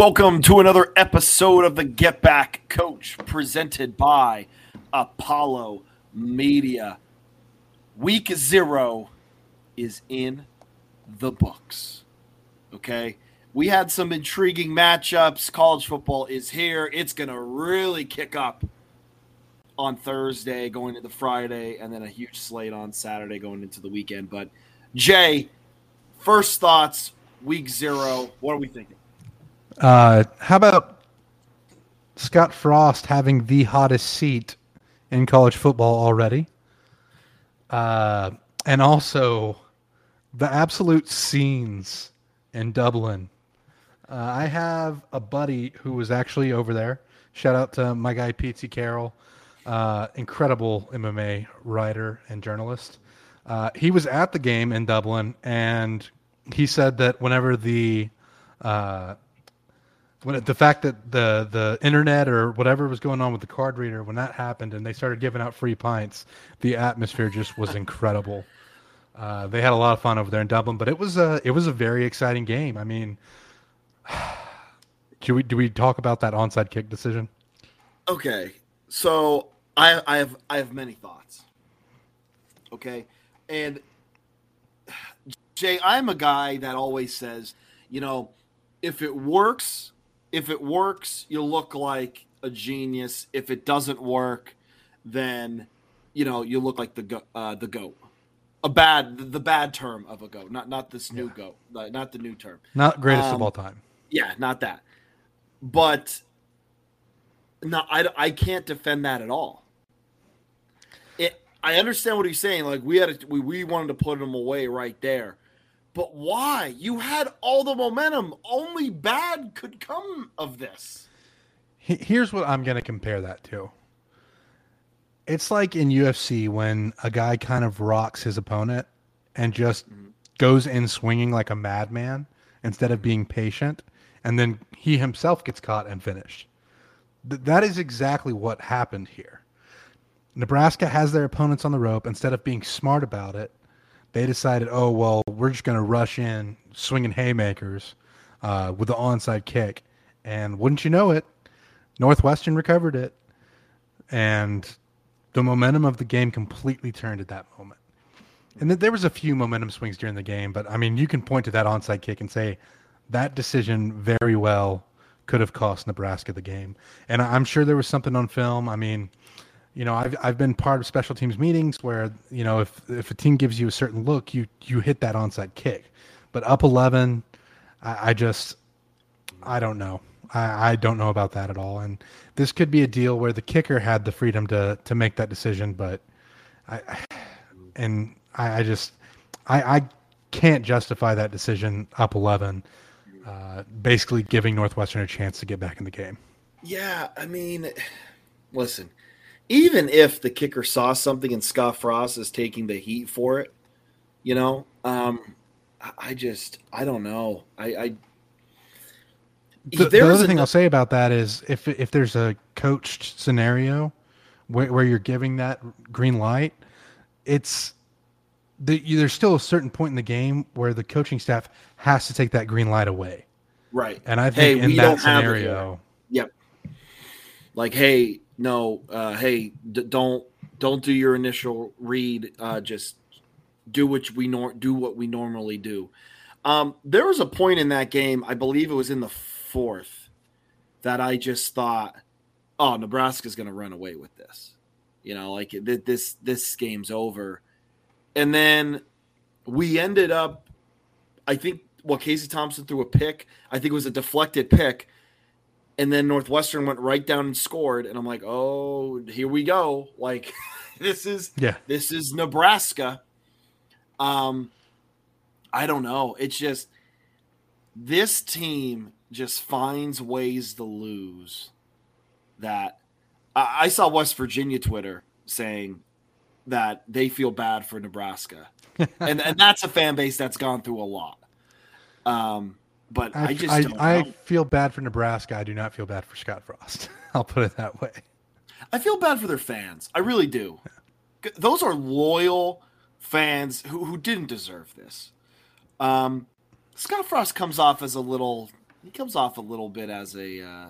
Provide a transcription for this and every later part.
welcome to another episode of the Get Back Coach presented by Apollo Media. Week zero is in the books. Okay. We had some intriguing matchups. College football is here. It's going to really kick up on Thursday, going into Friday, and then a huge slate on Saturday going into the weekend. But, Jay, first thoughts, week zero. What are we thinking? Uh, how about Scott Frost having the hottest seat in college football already? Uh, and also the absolute scenes in Dublin. Uh, I have a buddy who was actually over there. Shout out to my guy Pete Carroll, uh, incredible MMA writer and journalist. Uh, he was at the game in Dublin, and he said that whenever the uh, when the fact that the the internet or whatever was going on with the card reader when that happened and they started giving out free pints, the atmosphere just was incredible. Uh, they had a lot of fun over there in Dublin, but it was a it was a very exciting game. I mean, do we do we talk about that onside kick decision? Okay, so I I have I have many thoughts. Okay, and Jay, I'm a guy that always says, you know, if it works, if it works, you look like a genius. If it doesn't work, then you know you look like the go- uh, the goat. A bad the bad term of a goat, not not this new yeah. goat, not the new term. Not greatest um, of all time. Yeah, not that. But no, I, I can't defend that at all. It, I understand what he's saying. Like we had, to, we we wanted to put him away right there, but why? You had all the momentum. Only bad could come of this. Here's what I'm going to compare that to. It's like in UFC when a guy kind of rocks his opponent and just goes in swinging like a madman instead of being patient, and then he himself gets caught and finished. Th- that is exactly what happened here. Nebraska has their opponents on the rope. Instead of being smart about it, they decided, oh well, we're just to rush in, swinging haymakers uh, with the onside kick, and wouldn't you know it, Northwestern recovered it, and the momentum of the game completely turned at that moment. And th- there was a few momentum swings during the game, but I mean, you can point to that onside kick and say that decision very well could have cost Nebraska the game. And I'm sure there was something on film. I mean, you know, I've I've been part of special teams meetings where you know if if a team gives you a certain look, you you hit that onside kick. But up eleven, I, I just I don't know. I, I don't know about that at all. And this could be a deal where the kicker had the freedom to to make that decision, but I and I, I just I, I can't justify that decision up eleven, uh, basically giving Northwestern a chance to get back in the game. Yeah, I mean, listen, even if the kicker saw something and Scott Frost is taking the heat for it, you know, um, I just I don't know. I, I the, the other thing I'll say about that is if if there's a coached scenario where, where you're giving that green light, it's the, there's still a certain point in the game where the coaching staff has to take that green light away. Right. And I think hey, in that scenario, yep. Like, hey, no, uh, hey, d- don't don't do your initial read. Uh, just do what we nor- do what we normally do. Um, there was a point in that game, I believe it was in the fourth, that I just thought, "Oh, Nebraska's going to run away with this." You know, like this this game's over, and then we ended up. I think well, Casey Thompson threw a pick. I think it was a deflected pick and then Northwestern went right down and scored, and I'm like, oh, here we go. Like this is yeah, this is Nebraska. Um, I don't know. It's just this team just finds ways to lose. That I, I saw West Virginia Twitter saying that they feel bad for Nebraska, and and that's a fan base that's gone through a lot. Um, but I, I just I, I, feel bad for Nebraska. I do not feel bad for Scott Frost. I'll put it that way. I feel bad for their fans. I really do. Yeah. Those are loyal fans who, who didn't deserve this. Um, Scott Frost comes off as a little he comes off a little bit as a uh,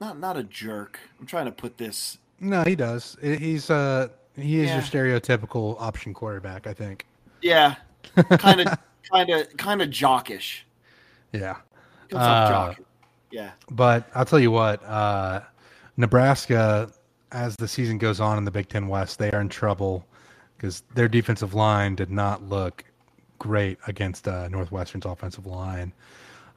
not not a jerk. I'm trying to put this. No, he does. He's uh he is Yeah. your stereotypical option quarterback, I think. Yeah, kind of, kind of, kind of jockish. Yeah. Uh, jock. Yeah, But I'll tell you what, uh, Nebraska, as the season goes on in the Big Ten West, they are in trouble because their defensive line did not look great against uh, Northwestern's offensive line.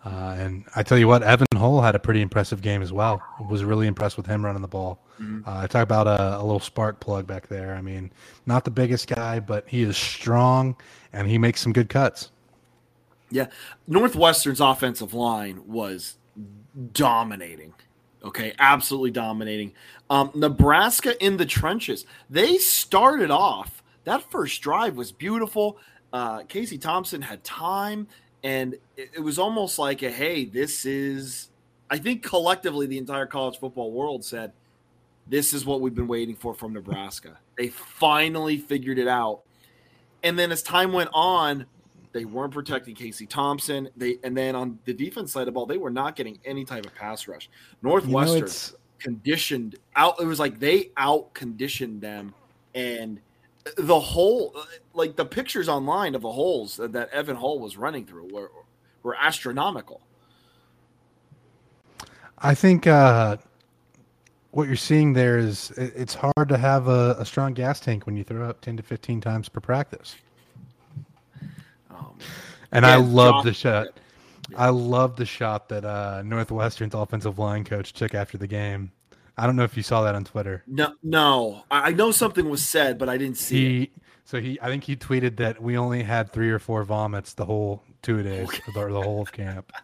Uh, and I tell you what, Evan Hull had a pretty impressive game as well. Was really impressed with him running the ball. Mhm. Uh, I talk about a, a little spark plug back there. I mean, not the biggest guy, but he is strong and he makes some good cuts. Yeah. Northwestern's offensive line was dominating. Okay, absolutely dominating. Um, Nebraska in the trenches. They started off. That first drive was beautiful. Uh, Casey Thompson had time, and it, it was almost like a hey, this is. I think collectively the entire college football world said, "This is what we've been waiting for from Nebraska." They finally figured it out. And then as time went on, they weren't protecting Casey Thompson. They and then on the defense side of the ball, they were not getting any type of pass rush. You know, Northwestern conditioned out. It was like they out conditioned them, and the whole like the pictures online of the holes that, that Evan Hull was running through were were astronomical. I think uh, what you're seeing there is it- it's hard to have a, a strong gas tank when you throw up 10 to 15 times per practice. And I love the shot. Yeah. I love the shot that uh, Northwestern's offensive line coach took after the game. I don't know if you saw that on Twitter. No, no, I know something was said, but I didn't see it. So he I think he tweeted that we only had three or four vomits the whole two days or the whole of camp.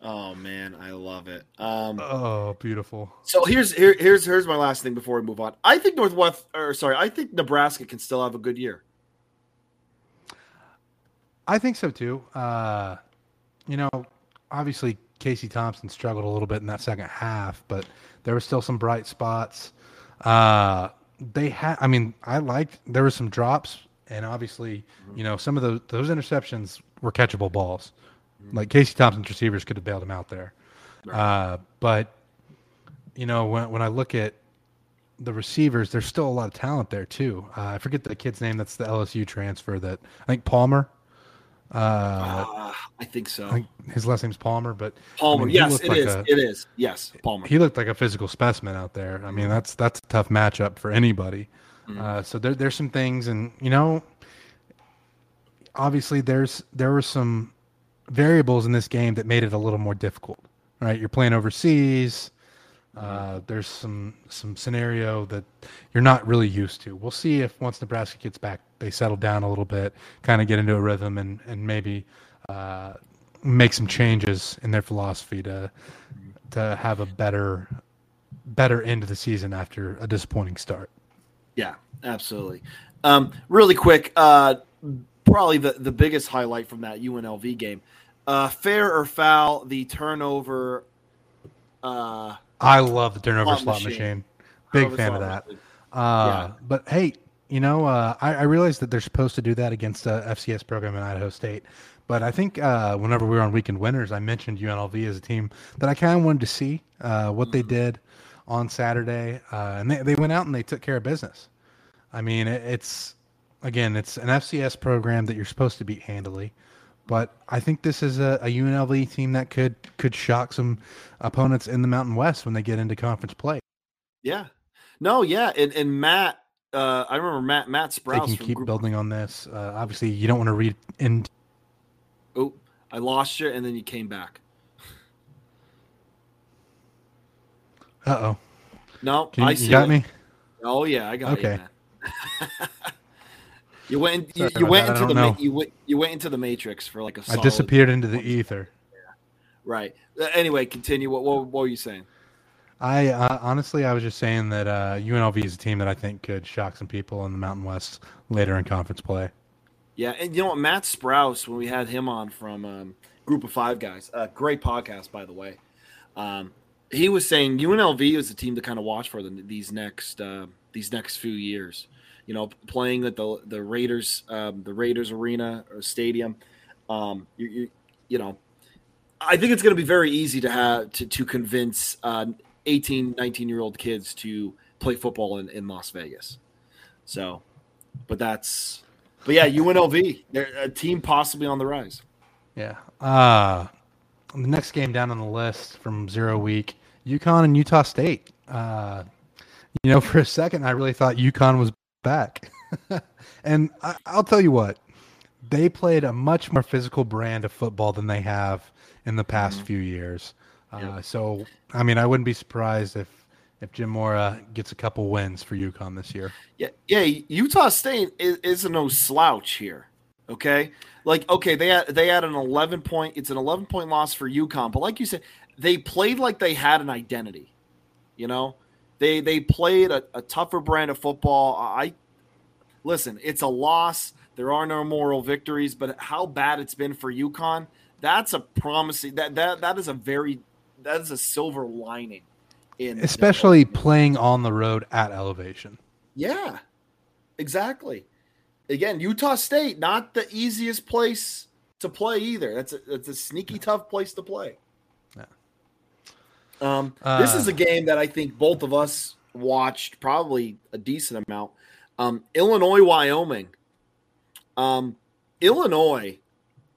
Oh man, I love it. Um, Oh, beautiful. So here's here, here's here's my last thing before we move on. I think Northwest or sorry, I think Nebraska can still have a good year. I think so too. Uh, you know, obviously Casey Thompson struggled a little bit in that second half, but there were still some bright spots. Uh, they had, I mean, I liked there were some drops, and obviously, you know, some of those those interceptions were catchable balls. Like Casey Thompson's receivers could have bailed him out there. Uh, but you know, when when I look at the receivers, there's still a lot of talent there too. Uh, I forget the kid's name. That's the LSU transfer. That I think Palmer. Uh, Uh, I think so. I think his last name's Palmer, but Palmer, I mean, yes, it like is. a- It is. Yes, Palmer. he looked like a physical specimen out there. I mean, that's that's a tough matchup for anybody. Mhm. Uh, so there, there's some things, and you know, obviously there's there were some variables in this game that made it a little more difficult. Right, you're playing overseas. Uh, there's some some scenario that you're not really used to. We'll see if once Nebraska gets back, they settle down a little bit, kind of get into a rhythm, and and maybe uh, make some changes in their philosophy to to have a better better end of the season after a disappointing start. Yeah, absolutely. Um, really quick, uh, probably the, the biggest highlight from that UNLV game. Uh, fair or foul, the turnover. Uh, I love the turnover Slot slot machine. machine. Big turnover fan of that. Uh, But hey, you know, uh, I, I realize that they're supposed to do that against a FCS program in Idaho State. But I think uh, whenever we were on Weekend Winners, I mentioned UNLV as a team that I kind of wanted to see uh, what they did on Saturday. Uh, and they, they went out and they took care of business. I mean, it, it's, again, it's an FCS program that you're supposed to beat handily. But I think this is a, a UNLV team that could could shock some opponents in the Mountain West when they get into conference play. Yeah. No, yeah. And, and Matt, uh, I remember Matt, Matt They Sprouse can keep Group building on this. Uh, obviously, you don't want to read in. Oh, I lost you, and then you came back. Uh oh. No, Can you, I you got it. me? Oh yeah, I got Okay. you. You went. You, you went that, into the. Ma- you went. You went into the matrix for like a. Solid, I disappeared into the ether. Right. Uh, Anyway, continue. What, what, what were you saying? I uh, honestly, I was just saying that uh, UNLV is a team that I think could shock some people in the Mountain West later in conference play. Yeah, and you know what, Matt Sprouse, when we had him on from um, Group of Five Guys, uh, great podcast by the way. Um, he was saying UNLV is a team to kind of watch for the, these next uh, these next few years. You know, playing at the the Raiders um, the Raiders arena or stadium. Um, you, you, you know, I think it's going to be very easy to have to, to convince uh, 18, 19 year old kids to play football in, in Las Vegas. So, but that's, but yeah, UNLV, they're a team possibly on the rise. Yeah. Uh, the next game down on the list from zero week, UConn and Utah State. Uh, you know, for a second, I really thought UConn was back. and I, I'll tell you what, they played a much more physical brand of football than they have in the past mm-hmm. few years. Uh, yep. So, I mean, I wouldn't be surprised if if Jim Mora gets a couple wins for UConn this year. Yeah, yeah. Utah State is, is no slouch here. Okay, like okay, they had they had an eleven point. It's an eleven point loss for UConn, but like you said, they played like they had an identity. You know, they they played a, a tougher brand of football. I listen, it's a loss. There are no moral victories, but how bad it's been for UConn, that's a promising that that that is a very that is a silver lining in especially playing on the road at elevation. Yeah. Exactly. Again, Utah State, not the easiest place to play either. That's a, that's a sneaky tough place to play. Yeah. Um, uh, this is a game that I think both of us watched probably a decent amount. Um, Illinois, Wyoming. Um, Illinois,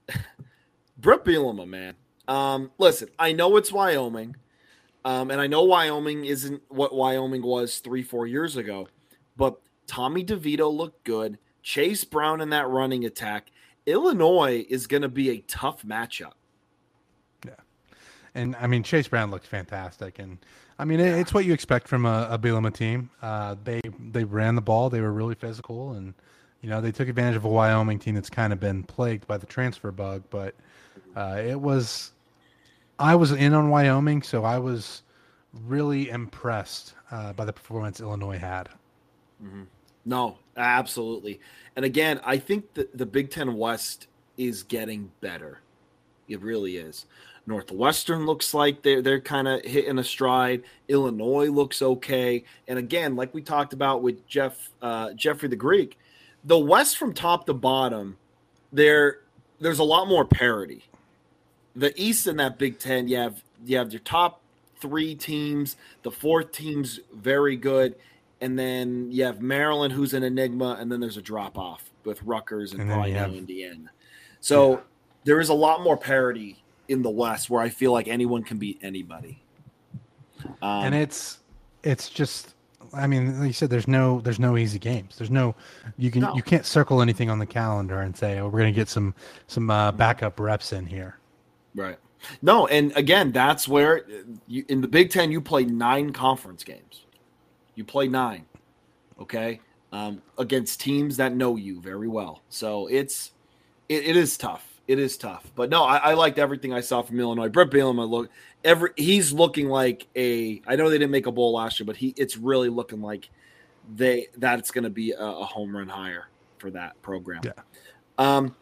Bret Bielema, man. Um, listen, I know it's Wyoming, um, and I know Wyoming isn't what Wyoming was three, four years ago, but Tommy DeVito looked good. Chase Brown in that running attack. Illinois is going to be a tough matchup. Yeah, and I mean Chase Brown looked fantastic, and I mean yeah. it's what you expect from a, a Bielema team. Uh, they they ran the ball, they were really physical, and you know they took advantage of a Wyoming team that's kind of been plagued by the transfer bug. But uh, it was, I was in on Wyoming, so I was really impressed uh, by the performance Illinois had. Mm-hmm. No, absolutely. And again, I think that the Big Ten West is getting better. It really is. Northwestern looks like they're they're kind of hitting a stride. Illinois looks okay. And again, like we talked about with Jeff uh, Jeffrey the Greek, the West from top to bottom, there there's a lot more parity. The East in that Big Ten, you have you have your top three teams. The fourth team's very good and then you have Maryland, who's an enigma, and then there's a drop off with Rutgers and, and probably now Indiana. So yeah. there is a lot more parity in the West, where I feel like anyone can beat anybody. Um, and it's it's just, I mean, like you said, there's no there's no easy games. There's no you can no. you can't circle anything on the calendar and say, oh, we're going to get some some uh, backup reps in here. Right. No, and again, that's where you, in the Big Ten you play nine conference games. You play nine, okay, um, against teams that know you very well. So it's it, it is tough. It is tough. But no, I, I liked everything I saw from Illinois. Bret Bielema look every he's looking like a. I know they didn't make a bowl last year, but he it's really looking like they that it's going to be a, a, home run hire for that program. Yeah. Um,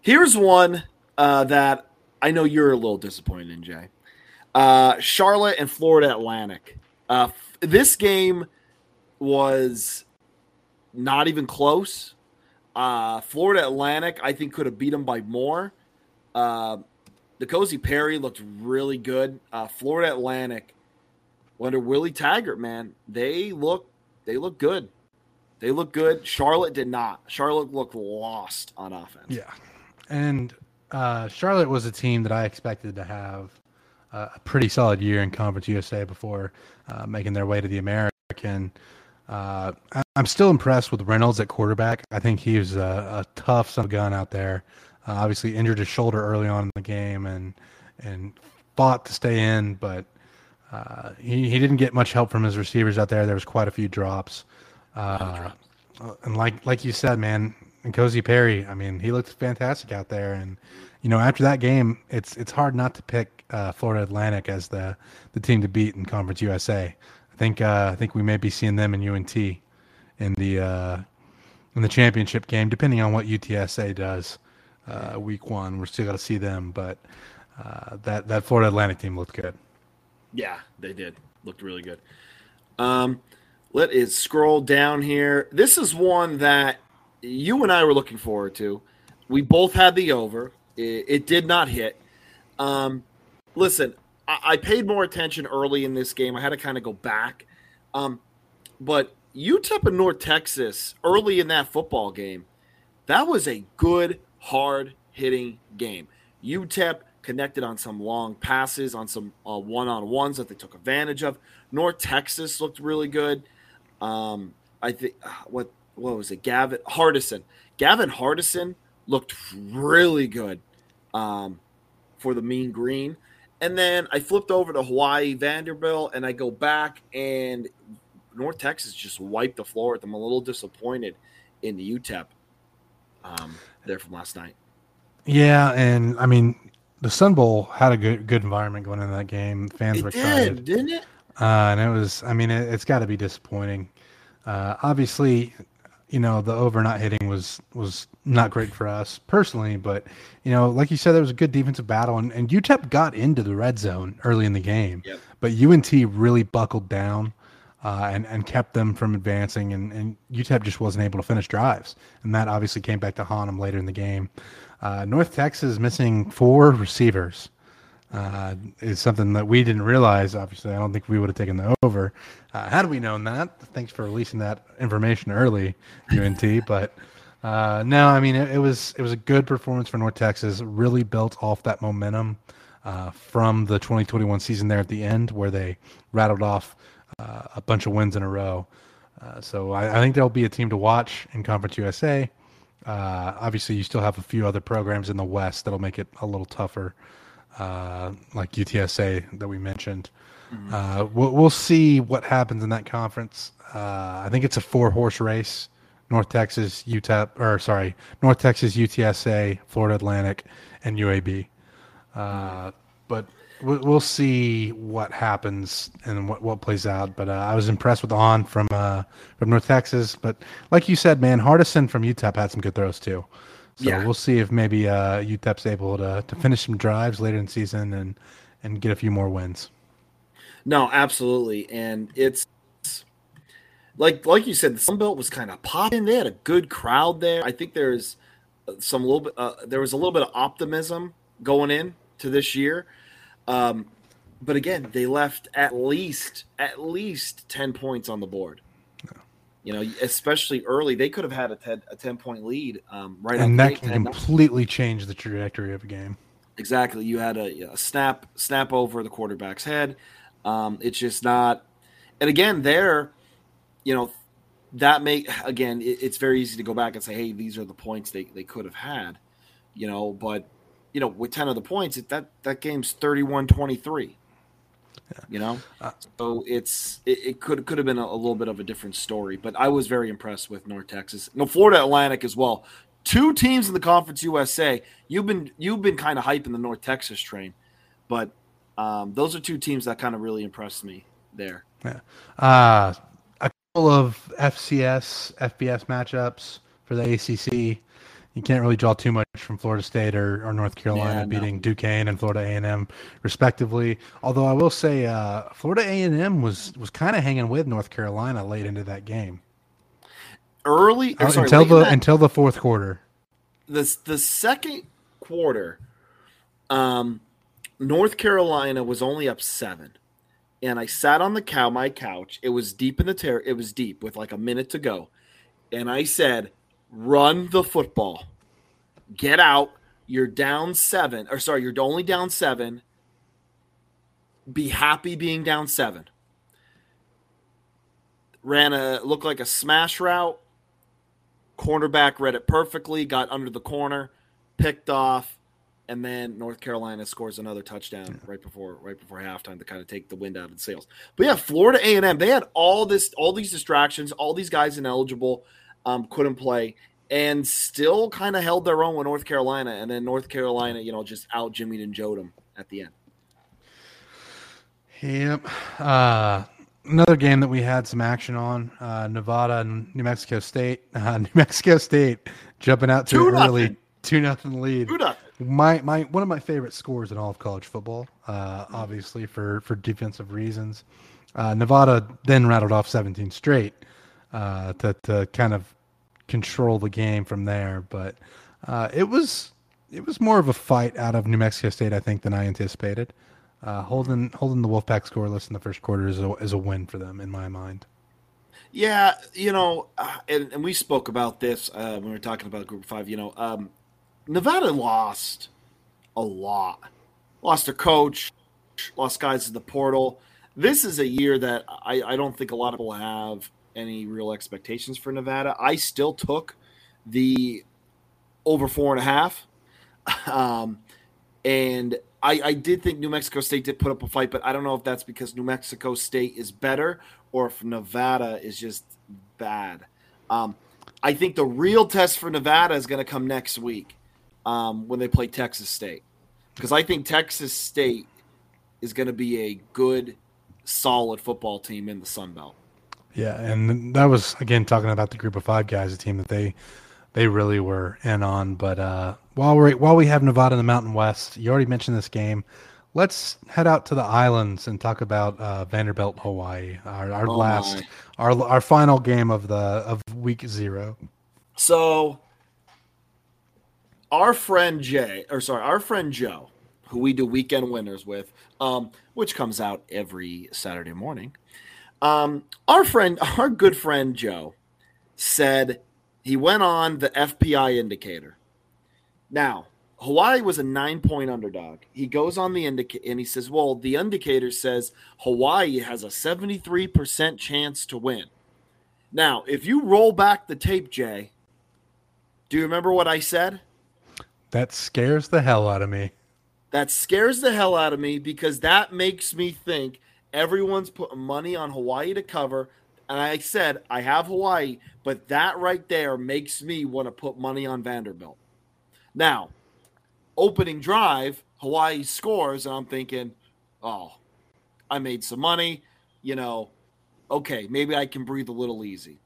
here's one uh, that I know you're a little disappointed in, Jay. Uh, Charlotte and Florida Atlantic. Uh, this game was not even close. Uh, Florida Atlantic, I think, could have beat them by more. Uh, N'Kosi Perry looked really good. Uh, Florida Atlantic, under Willie Taggart, man, they look they look good. They look good. Charlotte did not. Charlotte looked lost on offense. Yeah, and uh, Charlotte was a team that I expected to have a pretty solid year in Conference USA before uh, making their way to the American. Uh, I'm still impressed with Reynolds at quarterback. I think he was a, a tough son of a gun out there. Uh, obviously injured his shoulder early on in the game and and fought to stay in, but uh, he he didn't get much help from his receivers out there. There was quite a few drops. Uh, and like like you said, man, N'Kosi Perry. I mean, he looked fantastic out there, and you know after that game, it's it's hard not to pick uh, Florida Atlantic as the the team to beat in Conference USA. I think uh, I think we may be seeing them in UNT in the uh, in the championship game, depending on what UTSA does uh, week one. We're still got to see them, but uh, that that Florida Atlantic team looked good. Yeah, they did. Looked really good. Um, let us scroll down here. This is one that you and I were looking forward to. We both had the over. It, it did not hit. Um, listen, I, I paid more attention early in this game. I had to kind of go back. Um, but UTEP and North Texas early in that football game, that was a good, hard hitting game. UTEP connected on some long passes, on some one on ones that they took advantage of. North Texas looked really good. Um, I think uh, what what was it? Gavin Hardison. Gavin Hardison looked really good um, for the Mean Green. And then I flipped over to Hawaii Vanderbilt, and I go back, and North Texas just wiped the floor with them. I'm a little disappointed in the UTEP um, there from last night. Yeah, and I mean the Sun Bowl had a good good environment going into that game. Fans it were excited, did, didn't it? Uh, and it was. I mean, it, has got to be disappointing. Uh, obviously, you know the over not hitting was was not great for us personally, but you know, like you said, there was a good defensive battle, and, and UTEP got into the red zone early in the game, yep. but UNT really buckled down. Uh, and and kept them from advancing, and, and UTEP just wasn't able to finish drives, and that obviously came back to haunt them later in the game. Uh, North Texas missing four receivers uh, is something that we didn't realize. Obviously, I don't think we would have taken the over. Uh, had we known that, thanks for releasing that information early, UNT. but uh, no, I mean it, it, was it was a good performance for North Texas. Really built off that momentum uh, from the 2021 season there at the end, where they rattled off uh, a bunch of wins in a row. so I, I think there'll be a team to watch in Conference USA. Uh, obviously, you still have a few other programs in the West that'll make it a little tougher, uh, like UTSA that we mentioned. Mm-hmm. Uh, we'll, we'll, see what happens in that conference. Uh, I think it's a four horse race: North Texas, UTEP, or sorry, North Texas, UTSA, Florida Atlantic, and UAB. Uh, mm-hmm. But we'll see what happens and what, what plays out. But uh, I was impressed with Aune from uh, from North Texas. But like you said, man, Hardison from UTEP had some good throws too. So yeah. we'll see if maybe uh, UTEP's able to to finish some drives later in the season and and get a few more wins. No, absolutely, and it's like like you said, the Sun Belt was kind of popping. They had a good crowd there. I think there's some little bit. Uh, there was a little bit of optimism going in to this year. Um, but again, they left at least at least ten points on the board. You know, especially early, they could have had a ten, a 10 point lead um, right. And that can completely change the trajectory of a game. Exactly, you had a, a snap snap over the quarterback's head. Um, it's just not. And again, there, you know, that make again, it, it's very easy to go back and say, hey, these are the points they they could have had. You know, but you know, with 10 of the points, it, that, that game's 31 23. Yeah. You know, uh, so it's it, it, could could have been a, a, little bit of a different story, but I was very impressed with North Texas, no Florida Atlantic as well. Two teams in the Conference USA. You've been you've been kind of hyping the North Texas train, but um, those are two teams that kind of really impressed me there. Yeah, uh, a couple of FCS FBS matchups for the ACC you can't really draw too much from Florida State or, or North Carolina yeah, beating no. Duquesne and Florida A and M respectively. Although I will say, uh, Florida A and M was was kind of hanging with North Carolina late into that game. Early uh, sorry, until the that, until the fourth quarter. The the second quarter, um, North Carolina was only up seven, and I sat on the cow my couch. It was deep in the terror. It was deep with like a minute to go, and I said run the football. Get out. You're down seven, or sorry, you're only down seven. Be happy being down seven. Ran a looked like a smash route. Cornerback read it perfectly, got under the corner, picked off, and then North Carolina scores another touchdown right before right before halftime to kind of take the wind out of the sails. But yeah, Florida A and M, they had all this, all these distractions, all these guys ineligible um, couldn't play, and still kind of held their own with North Carolina. And then North Carolina, you know, just out Jimmy and Jodem at the end. Yep. Uh, another game that we had some action on uh, Nevada and New Mexico State. Uh, New Mexico State jumping out to an early two nothing lead. Two nothing. My my one of my favorite scores in all of college football. Uh, obviously for for defensive reasons. Uh, Nevada then rattled off 17 straight uh, to to kind of control the game from there. But uh, it was it was more of a fight out of New Mexico State, I think, than I anticipated. Uh, holding holding the Wolfpack scoreless in the first quarter is a, is a win for them in my mind. Yeah, you know, uh, and, and we spoke about this uh, when we were talking about Group Five. You know, um, Nevada lost a lot, lost their coach, lost guys to the portal. This is a year that I, I don't think a lot of people have any real expectations for Nevada. I still took the over four and a half. Um, and I, I did think New Mexico State did put up a fight, but I don't know if that's because New Mexico State is better or if Nevada is just bad. Um, I think the real test for Nevada is going to come next week um, when they play Texas State. Because I think Texas State is going to be a good, solid football team in the Sun Belt. Yeah, and that was again talking about the group of five guys, a team that they they really were in on. But uh, while we while we have Nevada in the Mountain West, you already mentioned this game. Let's head out to the islands and talk about uh, Vanderbilt, Hawaii, our, our oh last, my. our our final game of the of week zero. So, our friend Jay, or sorry, our friend Joe, who we do weekend winners with, um, which comes out every Saturday morning. Um, our friend, our good friend Joe, said he went on the FPI indicator. Now, Hawaii was a nine point underdog. He goes on the indicator and he says, Well, the indicator says Hawaii has a 73% chance to win. Now, if you roll back the tape, Jay, do you remember what I said? That scares the hell out of me. That scares the hell out of me because that makes me think everyone's putting money on Hawaii to cover and I said I have Hawaii, but that right there makes me want to put money on Vanderbilt. Now, opening drive, Hawaii scores, and I'm thinking, oh, I made some money. You know, okay, maybe I can breathe a little easy.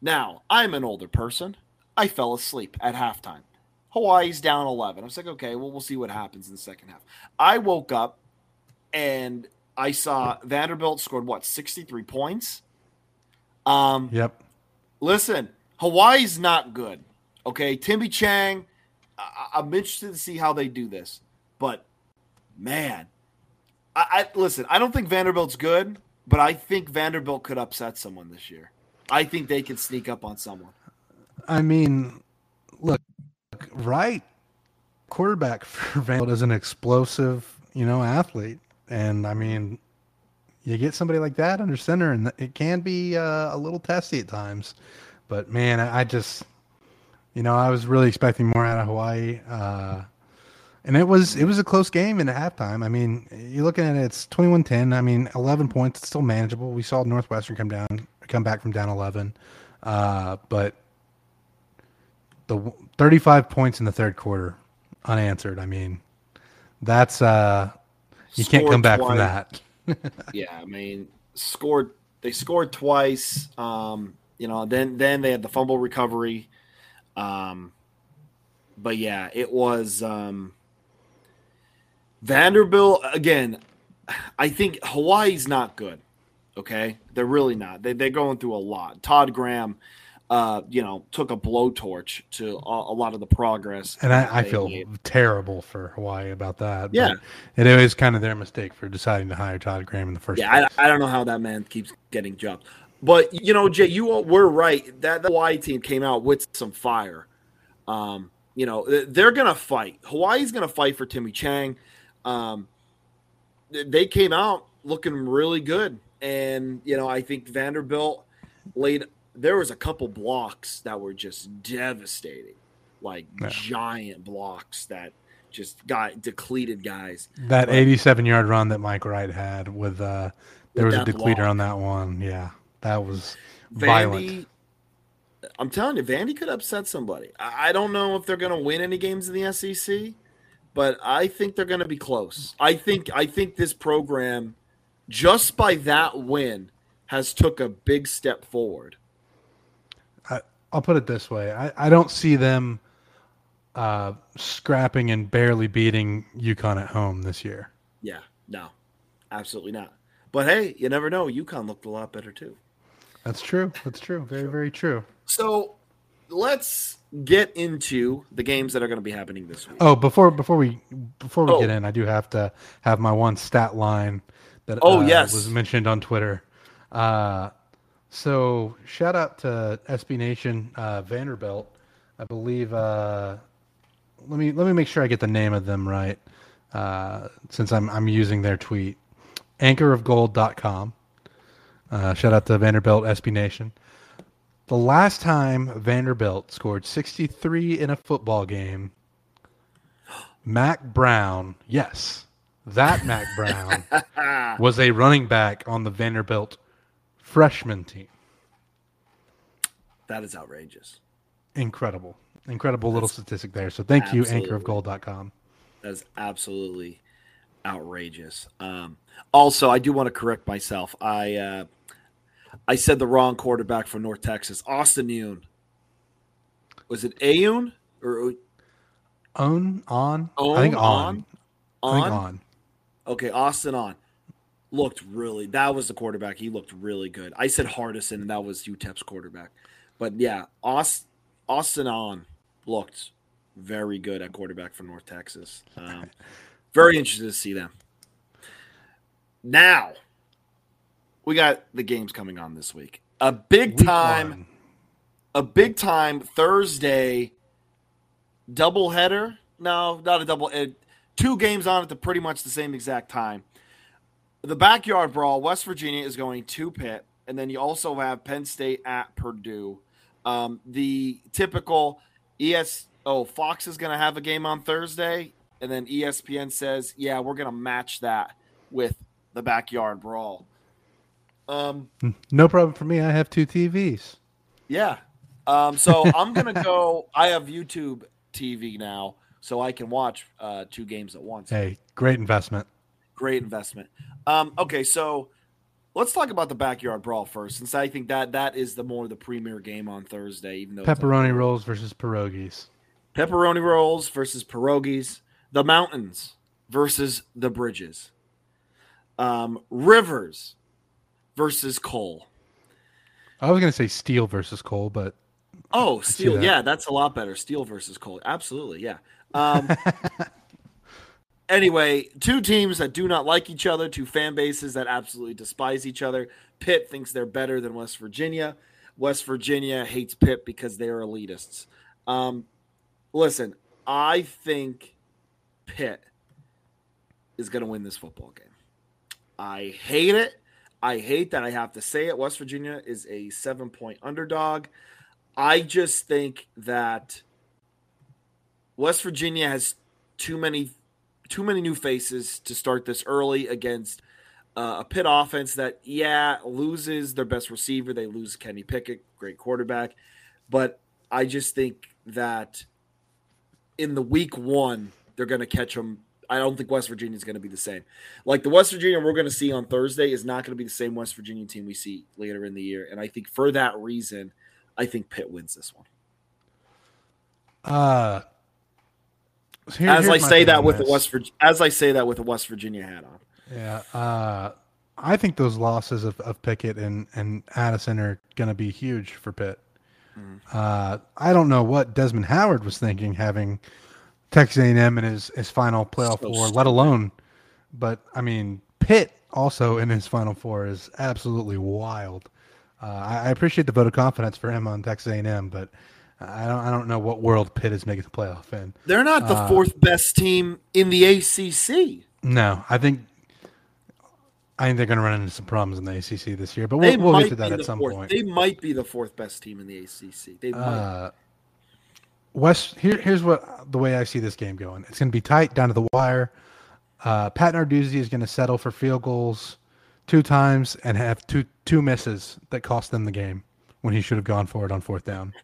Now, I'm an older person. I fell asleep at halftime. Hawaii's down 11. I was like, okay, well, we'll see what happens in the second half. I woke up and I saw Vanderbilt scored what, 63 points? Um, yep. Listen, Hawaii's not good. Okay, Timmy Chang. I- am interested to see how they do this, but man, I-, I listen. I don't think Vanderbilt's good, but I think Vanderbilt could upset someone this year. I think they could sneak up on someone. I mean, look, right quarterback for Vanderbilt is an explosive, you know, athlete, and I mean, you get somebody like that under center, and it can be uh, a little testy at times. But man, I just, you know, I was really expecting more out of Hawaii, uh, and it was it was a close game in the halftime. I mean, you're looking at it, it's 21-10. I mean, 11 points, it's still manageable. We saw Northwestern come down, come back from down 11, uh, but the 35 points in the third quarter unanswered. I mean, that's uh, you can't come back twice. from that yeah, I mean, scored. They scored twice. Um, you know, then then they had the fumble recovery. Um, but yeah, it was um, Vanderbilt again. I think Hawaii's not good. Okay, they're really not. They they're going through a lot. Todd Graham uh, you know, took a blowtorch to a, a lot of the progress. And I, I feel made. terrible for Hawaii about that. Yeah, it is kind of their mistake for deciding to hire Todd Graham in the first. Yeah, I, I, don't know how that man keeps getting jobs. But you know, Jay, you were right. That the Hawaii team came out with some fire. Um, you know, they're gonna fight. Hawaii's gonna fight for Timmy Chang. Um, they came out looking really good, and you know, I think Vanderbilt laid there was a couple blocks that were just devastating, like yeah. giant blocks that just got depleted guys. That but, 87 yard run that Mike Wright had with uh there was a depleter block. on that one. Yeah. That was Vandy, violent. I'm telling you, Vandy could upset somebody. I don't know if they're going to win any games in the SEC, but I think they're going to be close. I think I think this program, just by that win, has took a big step forward. I'll put it this way: I, I don't see them uh, scrapping and barely beating UConn at home this year. Yeah, no, absolutely not. But hey, you never know. UConn looked a lot better too. That's true. That's true. Very, very true. So let's get into the games that are going to be happening this week. Oh, before before we before we Oh. get in, I do have to have my one stat line that Oh, uh, yes. was mentioned on Twitter. Uh, so shout out to SB Nation uh, Vanderbilt. I believe. Uh, let me let me make sure I get the name of them right, uh, since I'm I'm using their tweet. Anchorofgold.com. Uh, shout out to Vanderbilt SB Nation. The last time Vanderbilt scored 63 in a football game, Mack Brown, yes, that Mack Brown was a running back on the Vanderbilt freshman team. That is outrageous. Incredible. Incredible little statistic there. So thank you, anchorofgold.com. That is absolutely outrageous. Um, also, I do want to correct myself. I uh, I said the wrong quarterback for North Texas, Austin Yoon. Was it Ayun or On, on, On, I think on. on? I think on. Okay, Austin Aune looked really. That was the quarterback. He looked really good. I said Hardison, and that was UTEP's quarterback. But yeah, Austin, Austin Aune looked very good at quarterback for North Texas. Um, very interested to see them. Now, we got the games coming on this week. A big Week time one. a big time Thursday double header. No, not a double. It, two games on at the pretty much the same exact time. The backyard brawl. West Virginia is going to Pitt, and then you also have Penn State at Purdue. Um, the typical ES. Oh, Fox is going to have a game on Thursday, and then ESPN says, "Yeah, we're going to match that with the backyard brawl." Um, No problem for me. I have two TVs. yeah. Um, so I'm gonna go. I have YouTube TV now, so I can watch uh, two games at once. Hey, great investment. Great investment. Um, okay, so let's talk about the backyard brawl first, since I think that that is the more the premier game on Thursday. Even though Pepperoni rolls versus pierogies. pepperoni rolls versus pierogies, the mountains versus the bridges, um, rivers versus coal. I was going to say steel versus coal, but Oh, steel. that. Yeah, that's a lot better. Steel versus coal. Absolutely. Yeah. Um, anyway, two teams that do not like each other, two fan bases that absolutely despise each other. Pitt thinks they're better than West Virginia. West Virginia hates Pitt because they're elitists. Um, listen, I think Pitt is going to win this football game. I hate it. I hate that I have to say it. West Virginia is a seven point underdog. I just think that West Virginia has too many too many new faces to start this early against uh, a Pitt offense that yeah loses their best receiver. They lose Kenny Pickett, great quarterback, but I just think that in the week one they're going to catch them. I don't think West Virginia is going to be the same. Like the West Virginia we're going to see on Thursday is not going to be the same West Virginia team we see later in the year, and I think for that reason, I think Pitt wins this one. uh, here- as I say that with the. West Virg- as I say that with a West Virginia hat on. Yeah, uh, I think those losses of, of Pickett and, and Addison are going to be huge for Pitt. Mm. Uh, I don't know what Desmond Howard was thinking having Texas A&M in his, his final playoff So four, let alone. But I mean, Pitt also in his final four is absolutely wild. Uh, I, I appreciate the vote of confidence for him on Texas A&M, but I don't I don't know what world Pitt is making the playoff in. They're not the Uh, fourth best team in the ACC. No, I think I think they're going to run into some problems in the ACC this year, but we'll, we'll get to that at some fourth. point. They might be the fourth best team in the ACC. They might. Uh, West, here, here's what the way I see this game going. It's going to be tight down to the wire. Uh, Pat Narduzzi is going to settle for field goals two times and have two two misses that cost them the game when he should have gone for it on fourth down.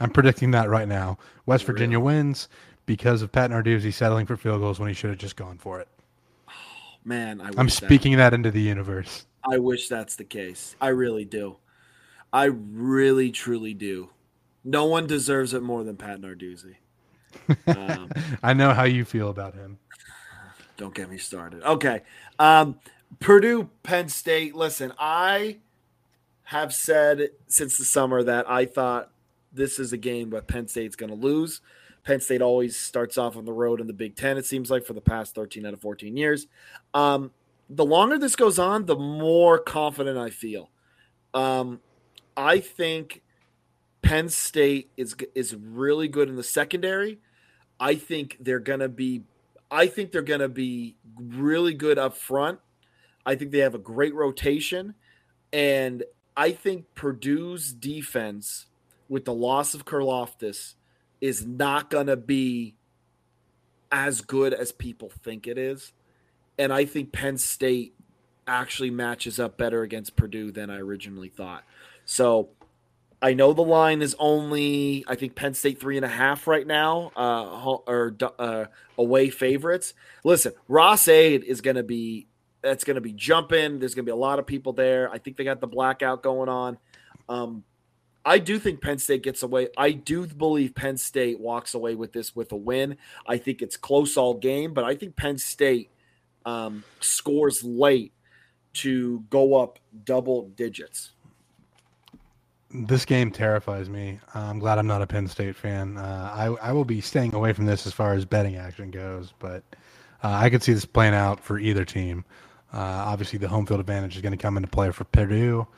I'm predicting that right now. West Virginia wins because of Pat Narduzzi settling for field goals when he should have just gone for it. Man, I wish I'm that- speaking that into the universe. I wish that's the case. I really do. I really, truly do. No one deserves it more than Pat Narduzzi. Um, I know how you feel about him. Don't get me started. Okay. Um, Purdue, Penn State. Listen, I have said since the summer that I thought this is a game that Penn State's going to lose. Penn State always starts off on the road in the Big Ten, it seems like, for the past 13 out of 14 years. Um, the longer this goes on, the more confident I feel. Um, I think Penn State is is really good in the secondary. I think they're going to be I think they're going to be really good up front. I think they have a great rotation and I think Purdue's defense with the loss of Karlaftis is not going to be as good as people think it is. And I think Penn State actually matches up better against Purdue than I originally thought. So I know the line is only, I think Penn State three and a half right now, uh, or uh, away favorites. Listen, Ross-Ade is going to be, that's going to be jumping. There's going to be a lot of people there. I think they got the blackout going on. Um, I do think Penn State gets away. I do believe Penn State walks away with this with a win. I think it's close all game, but I think Penn State um, scores late to go up double digits. This game terrifies me. I'm glad I'm not a Penn State fan. Uh, I, I will be staying away from this as far as betting action goes, but uh, I could see this playing out for either team. Uh, obviously, the home field advantage is going to come into play for Purdue.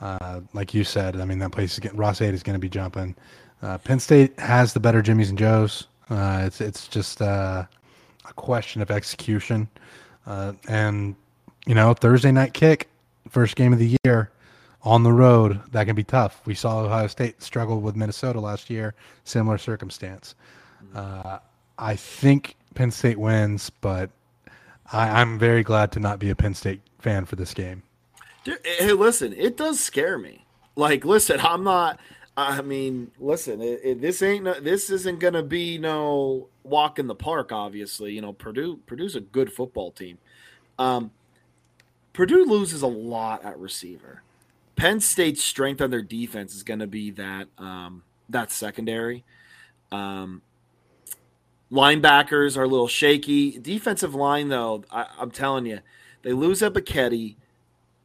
Uh, like you said, I mean that place is getting Ross-Ade is going to be jumping. Uh, Penn State has the better Jimmys and Joes. Uh, it's it's just uh, a question of execution, uh, and you know Thursday night kick, first game of the year, on the road that can be tough. We saw Ohio State struggle with Minnesota last year, similar circumstance. I think Penn State wins, but I, I'm very glad to not be a Penn State fan for this game. Dude, hey, listen, it does scare me. Like, listen, I'm not. I mean, listen, it, it, this ain't no, this isn't gonna be no walk in the park. Obviously, you know, Purdue Purdue's a good football team. Um, Purdue loses a lot at receiver. Penn State's strength on their defense is going to be that um, that secondary. Um, linebackers are a little shaky. Defensive line, though, I, am telling you, they lose Ebiketie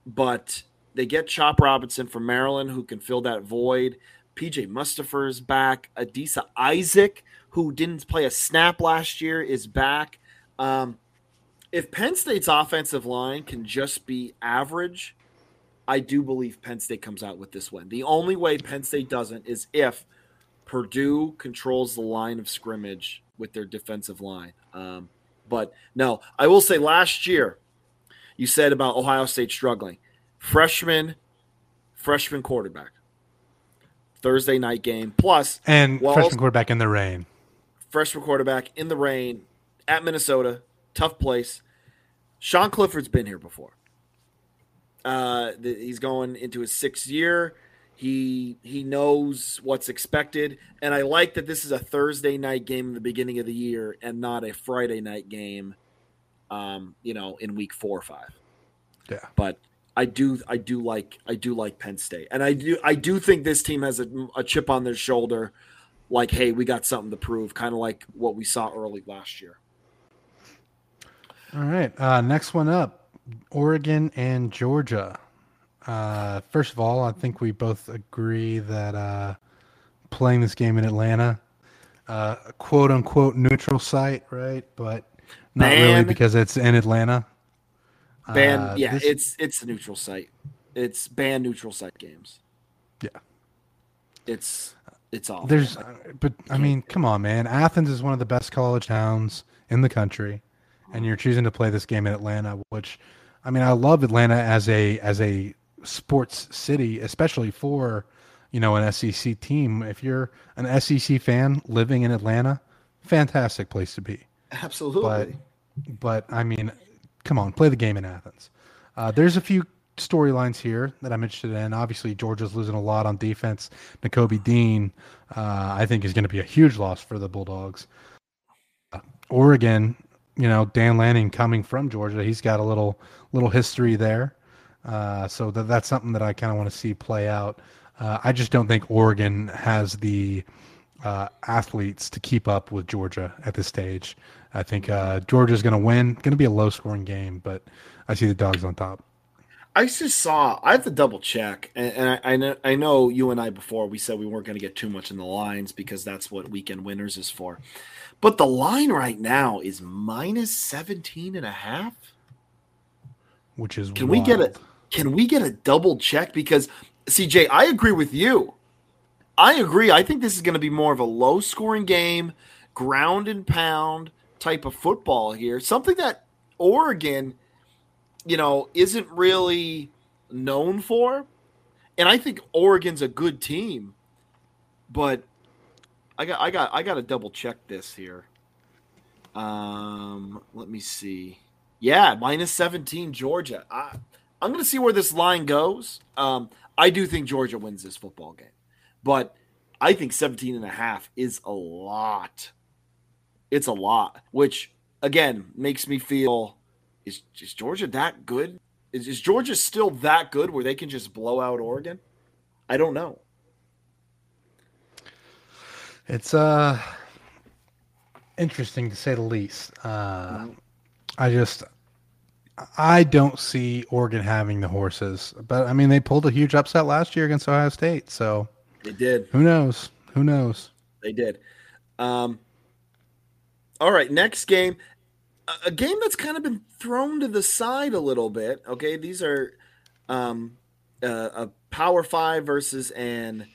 but they get Chop Robinson from Maryland who can fill that void. PJ Mustipher is back. Adisa Isaac, who didn't play a snap last year, is back. Um, if Penn State's offensive line can just be average, I do believe Penn State comes out with this win. The only way Penn State doesn't is if Purdue controls the line of scrimmage with their defensive line. Um, but no, I will say last year you said about Ohio State struggling. Freshman, freshman quarterback. Thursday night game. Plus, and Wells, freshman quarterback in the rain. Freshman quarterback in the rain at Minnesota. Tough place. Sean Clifford's been here before. Uh, he's going into his sixth year. He he knows what's expected, and I like that this is a Thursday night game in the beginning of the year and not a Friday night game um, you know, in week four or five. Yeah. But I do, I do like, I do like Penn State, and I do, I do think this team has a, a chip on their shoulder, like, hey, we got something to prove, kind of like what we saw early last year. All right, uh, next one up, Oregon and Georgia. Uh, first of all, I think we both agree that uh, playing this game in Atlanta, uh, quote unquote neutral site, right? But not really because it's in Atlanta. Ban, uh, yeah, this, it's it's a neutral site. It's ban neutral site games. Yeah, it's it's all. There's, uh, but I mean, come on, man. Athens is one of the best college towns in the country, and you're choosing to play this game in Atlanta. Which, I mean, I love Atlanta as a as a sports city, especially for you know an SEC team. If you're an SEC fan living in Atlanta, fantastic place to be. Absolutely. But, but I mean, come on, play the game in Athens. Uh, there's a few storylines here that I'm interested in. Obviously, Georgia's losing a lot on defense. Nakobe Dean, uh, I think, is going to be a huge loss for the Bulldogs. Uh, Oregon, you know, Dan Lanning coming from Georgia, he's got a little little history there. Uh, so that, that's something that I kind of want to see play out. Uh, I just don't think Oregon has the uh, athletes to keep up with Georgia at this stage. I think uh, Georgia's going to win. Going to be a low scoring game, but I see the dogs on top. I just saw. I have to double check, and, and I, I, know I know you and I before we said we weren't going to get too much in the lines because that's what weekend winners is for. But the line right now is minus 17 and a half. Which is can wild. we get a can we get a double check? Because CJ, I agree with you. I agree. I think this is going to be more of a low scoring game, ground and pound type of football here. Something that Oregon you know, isn't really known for. And I think Oregon's a good team, but I got I got I got to double check this here. Um, let me see. Yeah, minus 17 Georgia. I I'm going to see where this line goes. Um, I do think Georgia wins this football game. But I think 17 and a half is a lot. It's a lot, which again makes me feel is, is Georgia that good? Is, is Georgia still that good where they can just blow out Oregon? I don't know. It's uh interesting to say the least. Uh. I just I don't see Oregon having the horses, but I mean they pulled a huge upset last year against Ohio State, so they did. Who knows? Who knows? They did. Um, all right, next game a game that's kind of been thrown to the side a little bit. Okay, these are um, uh, a Power Five versus an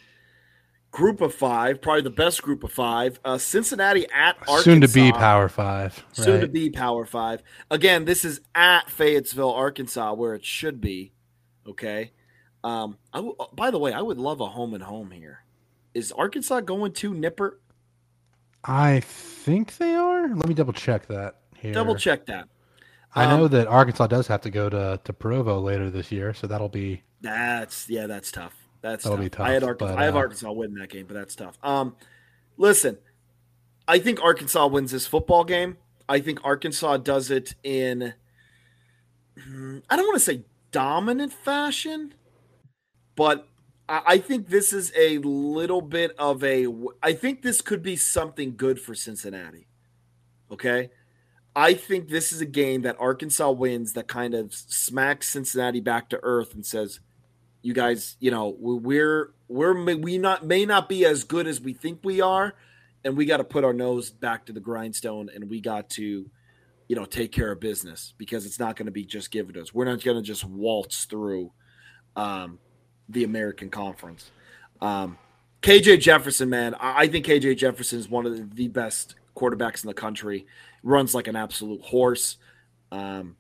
Group of Five, probably the best Group of Five. Uh, Cincinnati at Arkansas. Soon to be Power Five. Right? Soon to be Power Five. Again, this is at Fayetteville, Arkansas, where it should be. Okay. Um, I w- by the way, I would love a home and home here. Is Arkansas going to Nippert? I think they are. Let me double check that here. Double check that. I um, know that Arkansas does have to go to, to Provo later this year, so that'll be that's yeah, that's tough. That's that'll tough. be tough. I had Arkansas, but, uh, I have Arkansas winning that game, but that's tough. Um, listen, I think Arkansas wins this football game. I think Arkansas does it in I don't want to say dominant fashion, but I think this is a little bit of a. I think this could be something good for Cincinnati. Okay. I think this is a game that Arkansas wins that kind of smacks Cincinnati back to earth and says, "You guys, you know, we're we're we not may not be as good as we think we are, and we got to put our nose back to the grindstone and we got to, you know, take care of business because it's not going to be just given to us. We're not going to just waltz through um, the American Conference." Um, KJ Jefferson, man, I think KJ Jefferson is one of the best quarterbacks in the country runs like an absolute horse. Um,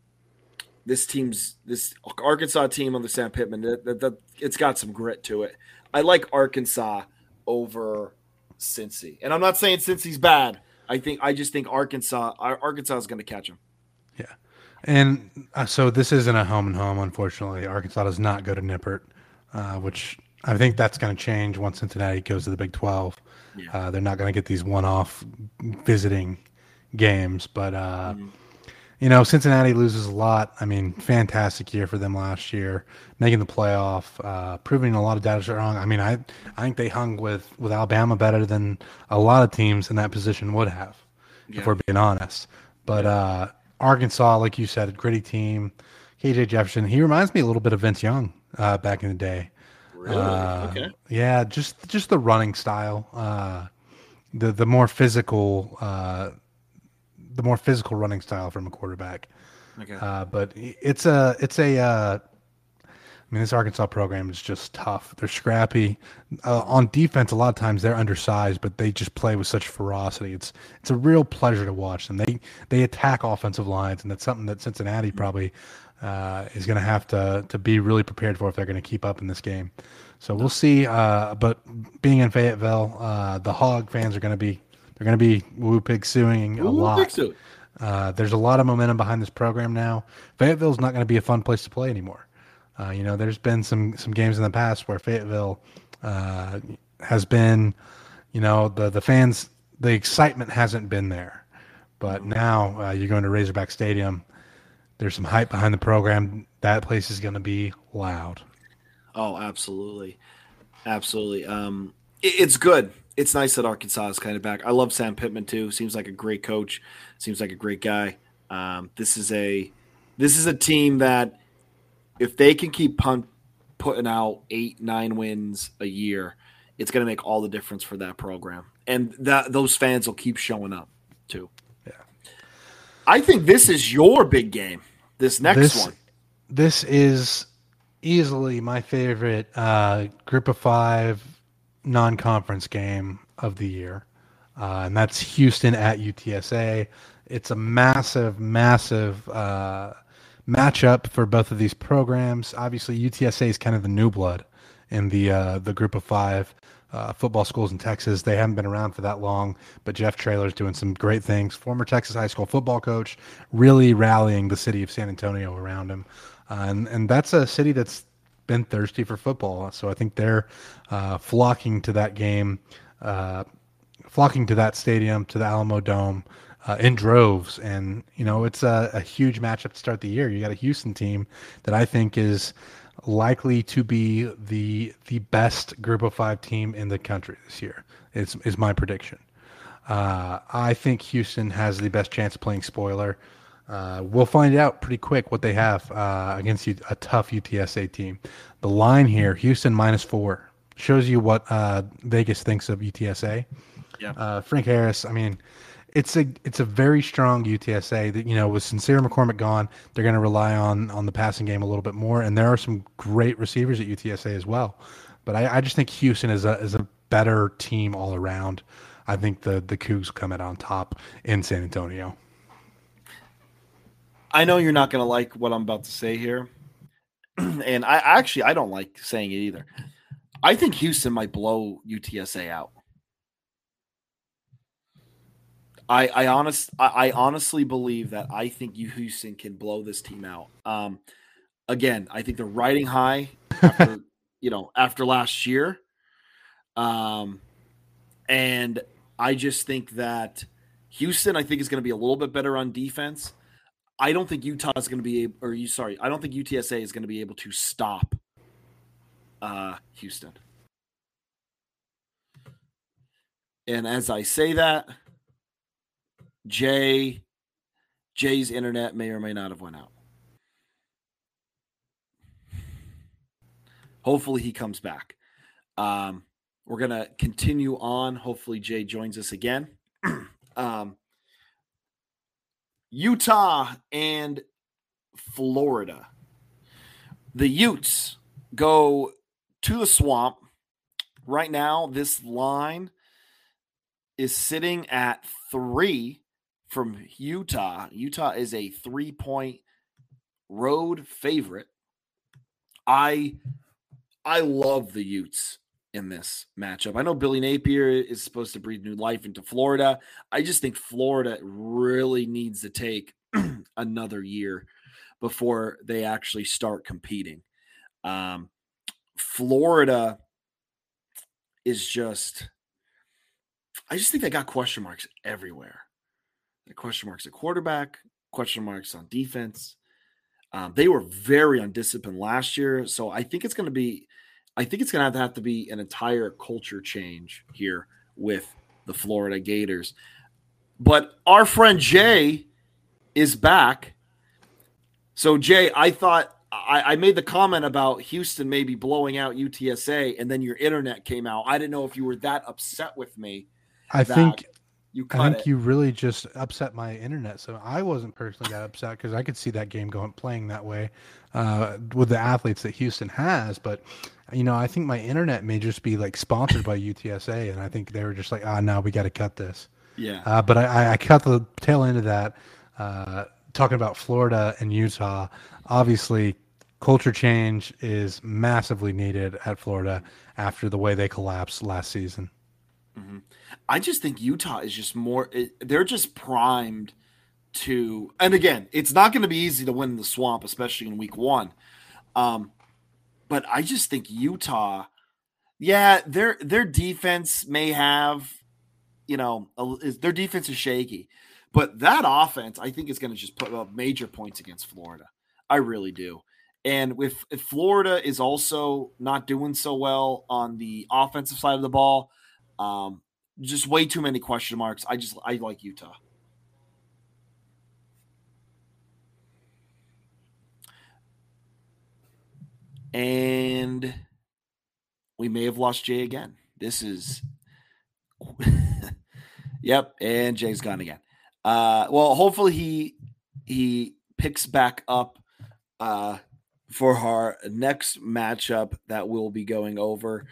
this team's this Arkansas team the Sam Pittman, that, that, that, it's got some grit to it. I like Arkansas over Cincy, and I'm not saying Cincy's bad. I think I just think Arkansas Arkansas is going to catch him. Yeah, and uh, so this isn't a home and home. Unfortunately, Arkansas does not go to Nippert, uh, which I think that's going to change once Cincinnati goes to the Big Twelve. Yeah. Uh, they're not going to get these one-off visiting games. But uh, mm. you know, Cincinnati loses a lot. I mean, fantastic year for them last year, making the playoff, uh, proving a lot of data wrong. I mean, I I think they hung with with Alabama better than a lot of teams in that position would have, yeah. if we're being honest. But uh, Arkansas, like you said, a gritty team. KJ Jefferson, he reminds me a little bit of Vince Young uh, back in the day. Really? Uh, okay. Yeah, just just the running style, uh, the the more physical uh, the more physical running style from a quarterback. Okay. Uh, but it's a it's a uh, I mean, this Arkansas program is just tough. They're scrappy. Uh, on defense, a lot of times they're undersized, but they just play with such ferocity. It's it's a real pleasure to watch them. They they attack offensive lines, and that's something that Cincinnati probably uh, is going to have to to be really prepared for if they're going to keep up in this game. So we'll see. Uh, but being in Fayetteville, uh, the Hog fans are going to be they're going to be Woo Pig suing a lot. Uh, there's a lot of momentum behind this program now. Fayetteville's not going to be a fun place to play anymore. Uh, you know, there's been some some games in the past where Fayetteville uh, has been, you know, the the fans, the excitement hasn't been there. But now uh, you're going to Razorback Stadium. There's some hype behind the program. That place is going to be loud. Oh, absolutely, absolutely. Um, it, it's good it's nice that Arkansas is kind of back. I love Sam Pittman too. Seems like a great coach. Seems like a great guy. Um, this is a this is a team that if they can keep punt, putting out eight, nine wins a year, it's going to make all the difference for that program, and that those fans will keep showing up too. Yeah, I think this is your big game. This next This- one. This is easily my favorite uh, group of five non conference game of the year. Uh, and that's Houston at UTSA. It's a massive, massive uh, matchup for both of these programs. Obviously, UTSA is kind of the new blood in the uh, the group of five uh, football schools in Texas. They haven't been around for that long, but Jeff Traylor's doing some great things. Former Texas high school football coach, really rallying the city of San Antonio around him, uh, and and that's a city that's been thirsty for football. So I think they're uh, flocking to that game, uh, flocking to that stadium, to the Alamo Dome. Uh, in droves, and you know it's a, a huge matchup to start the year. You got a Houston team that I think is likely to be the the best group of five team in the country this year. Is is my prediction. Uh, I think Houston has the best chance of playing spoiler. Uh, we'll find out pretty quick what they have uh, against a tough UTSA team. The line here, Houston minus four, shows you what uh, Vegas thinks of UTSA. Yeah. Uh, Frank Harris, I mean, it's a it's a very strong UTSA that you know with Sincere McCormick gone, they're going to rely on on the passing game a little bit more, and there are some great receivers at UTSA as well. But I, I just think Houston is a is a better team all around. I think the the Cougs come out on top in San Antonio. I know you're not going to like what I'm about to say here, and I actually I don't like saying it either. I think Houston might blow UTSA out. I I honest I, I honestly believe that I think you Houston can blow this team out. Um, again, I think they're riding high after you know after last year, um, and I just think that Houston I think is going to be a little bit better on defense. I don't think Utah is going to be able, or you sorry, I don't think UTSA is going to be able to stop uh, Houston. And as I say that, Jay Jay's internet may or may not have went out. Hopefully he comes back. Um, we're gonna continue on. Hopefully Jay joins us again. um, Utah and Florida. The Utes go to the swamp. Right now, this line is sitting at three from Utah. Utah is a three point road favorite. I I love the Utes in this matchup. I know Billy Napier is supposed to breathe new life into Florida. I just think Florida really needs to take another year before they actually start competing. Um, Florida is just, I just think they got question marks everywhere. Question marks at quarterback, question marks on defense. Um, they were very undisciplined last year, so I think it's going to be, I think it's going to have to have to be an entire culture change here with the Florida Gators. But our friend Jay is back. So Jay, I thought I, I, made the comment about Houston maybe blowing out UTSA, and then your internet came out. I didn't know if you were that upset with me. I think you. I think it. you really just upset my internet. So I wasn't personally that upset because I could see that game going playing that way uh, with the athletes that Houston has. But you know, I think my internet may just be like sponsored by UTSA, and I think they were just like, ah, oh, no, we got to cut this. Yeah. Uh, but I, I cut the tail end of that. Uh, talking about Florida and Utah, obviously culture change is massively needed at Florida after the way they collapsed last season. Mm-hmm. I just think Utah is just more, they're just primed to, and again, it's not going to be easy to win in the swamp, especially in week one. Um, but I just think Utah, yeah, their their defense may have, you know, a, their defense is shaky, but that offense, I think, is going to just put up major points against Florida. I really do. And with if Florida is also not doing so well on the offensive side of the ball, um, just way too many question marks. I just I like Utah. And we may have lost Jay again. This is Yep, and Jay's gone again. Uh well, hopefully he he picks back up uh for our next matchup that we'll be going over.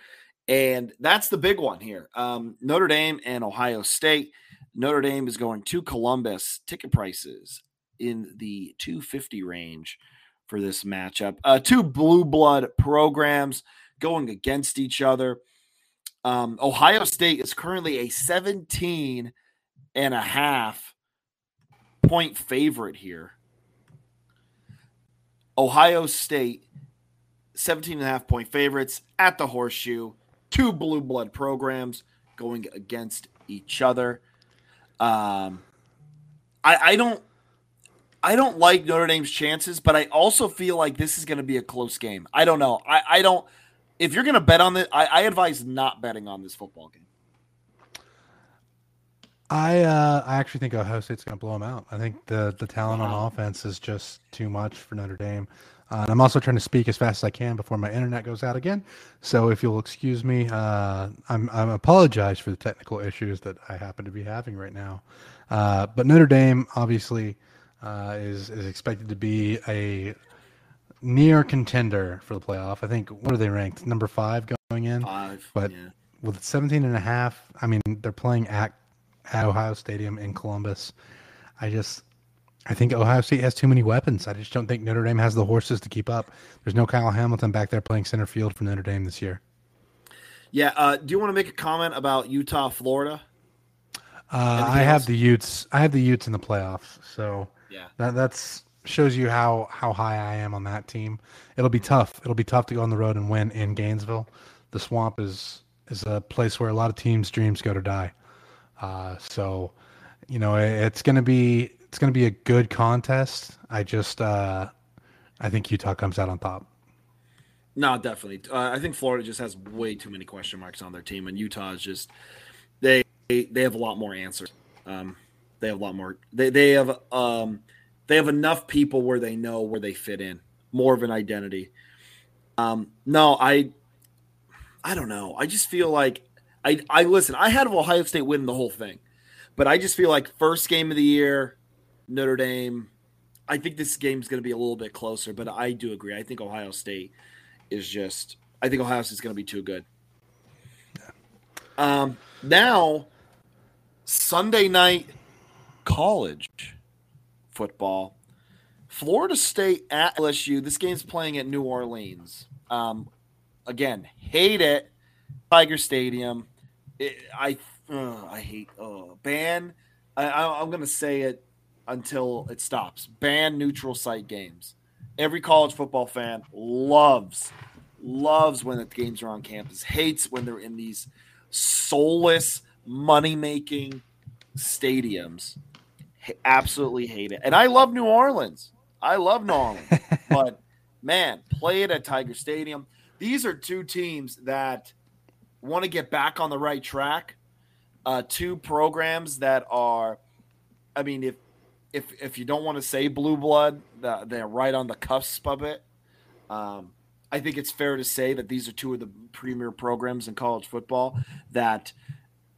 And that's the big one here. Um, Notre Dame and Ohio State. Notre Dame is going to Columbus. Ticket prices in the 250 range for this matchup. Uh, two blue blood programs going against each other. Um, Ohio State is currently a 17 and a half point favorite here. Ohio State, 17 and a half point favorites at the horseshoe. Two blue blood programs going against each other. Um, I, I don't I don't like Notre Dame's chances, but I also feel like this is going to be a close game. I don't know. I, I don't. If you're going to bet on this, I, I advise not betting on this football game. I uh, I actually think Ohio State's going to blow them out. I think the the talent wow. on offense is just too much for Notre Dame. Uh, and I'm also trying to speak as fast as I can before my internet goes out again. So if you'll excuse me, uh, I'm I'm apologize for the technical issues that I happen to be having right now. Uh, but Notre Dame obviously uh, is is expected to be a near contender for the playoff. I think what are they ranked? Number five going in. Five. But yeah. with 17 and a half, I mean they're playing at at Ohio Stadium in Columbus. I just I think Ohio State has too many weapons. I just don't think Notre Dame has the horses to keep up. There's no Kyle Hamilton back there playing center field for Notre Dame this year. Yeah. Uh, do you want to make a comment about Utah, Florida? Uh, I have the Utes. I have the Utes in the playoffs. So yeah, that that's shows you how how high I am on that team. It'll be tough. It'll be tough to go on the road and win in Gainesville. The Swamp is is a place where a lot of teams' dreams go to die. Uh, so, you know, it, it's going to be it's going to be a good contest. I just uh, I think Utah comes out on top. No, definitely. Uh, I think Florida just has way too many question marks on their team, and Utah is just they they have a lot more answers. Um, they have a lot more. They they have um, they have enough people where they know where they fit in, more of an identity. Um, no, I I don't know. I just feel like I, I listen. I had Ohio State win the whole thing, but I just feel like first game of the year, Notre Dame. I think this game is going to be a little bit closer, but I do agree. I think Ohio State is just. I think Ohio State is going to be too good. Um, now, Sunday night college football. Florida State at LSU. This game's playing at New Orleans. Um, again, hate it. Tiger Stadium it, I uh, I hate uh, ban. I, I, I'm gonna say it until it stops. Ban neutral site games. Every college football fan loves loves when the games are on campus. Hates when they're in these soulless money making stadiums. Absolutely hate it. And I love New Orleans. I love New Orleans, but man, play it at Tiger Stadium. These are two teams that want to get back on the right track, uh, two programs that are, I mean, if if if you don't want to say blue blood, they're right on the cusp of it. Um, I think it's fair to say that these are two of the premier programs in college football. That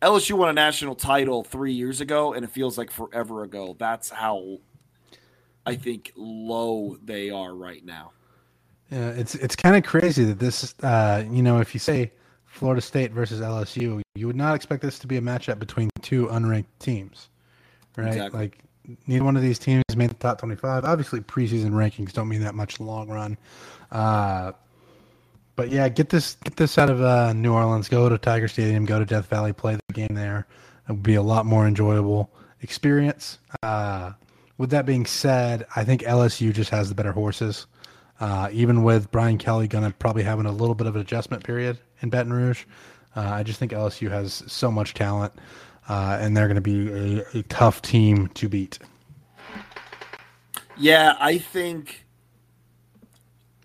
LSU won a national title three years ago, and it feels like forever ago. That's how I think low they are right now. Yeah, it's it's kind of crazy that this, uh, you know, if you say Florida State versus LSU, you would not expect this to be a matchup between two unranked teams, right? Exactly. Like neither one of these teams made the top 25. Obviously, preseason rankings don't mean that much in the long run. Uh, but yeah, get this get this out of uh, New Orleans. Go to Tiger Stadium. Go to Death Valley. Play the game there. It would be a lot more enjoyable experience. Uh, with that being said, I think LSU just has the better horses. Uh, even with Brian Kelly going to probably having a little bit of an adjustment period in Baton Rouge, uh, I just think LSU has so much talent, uh, and they're going to be a, a, tough team to beat. Yeah, I think.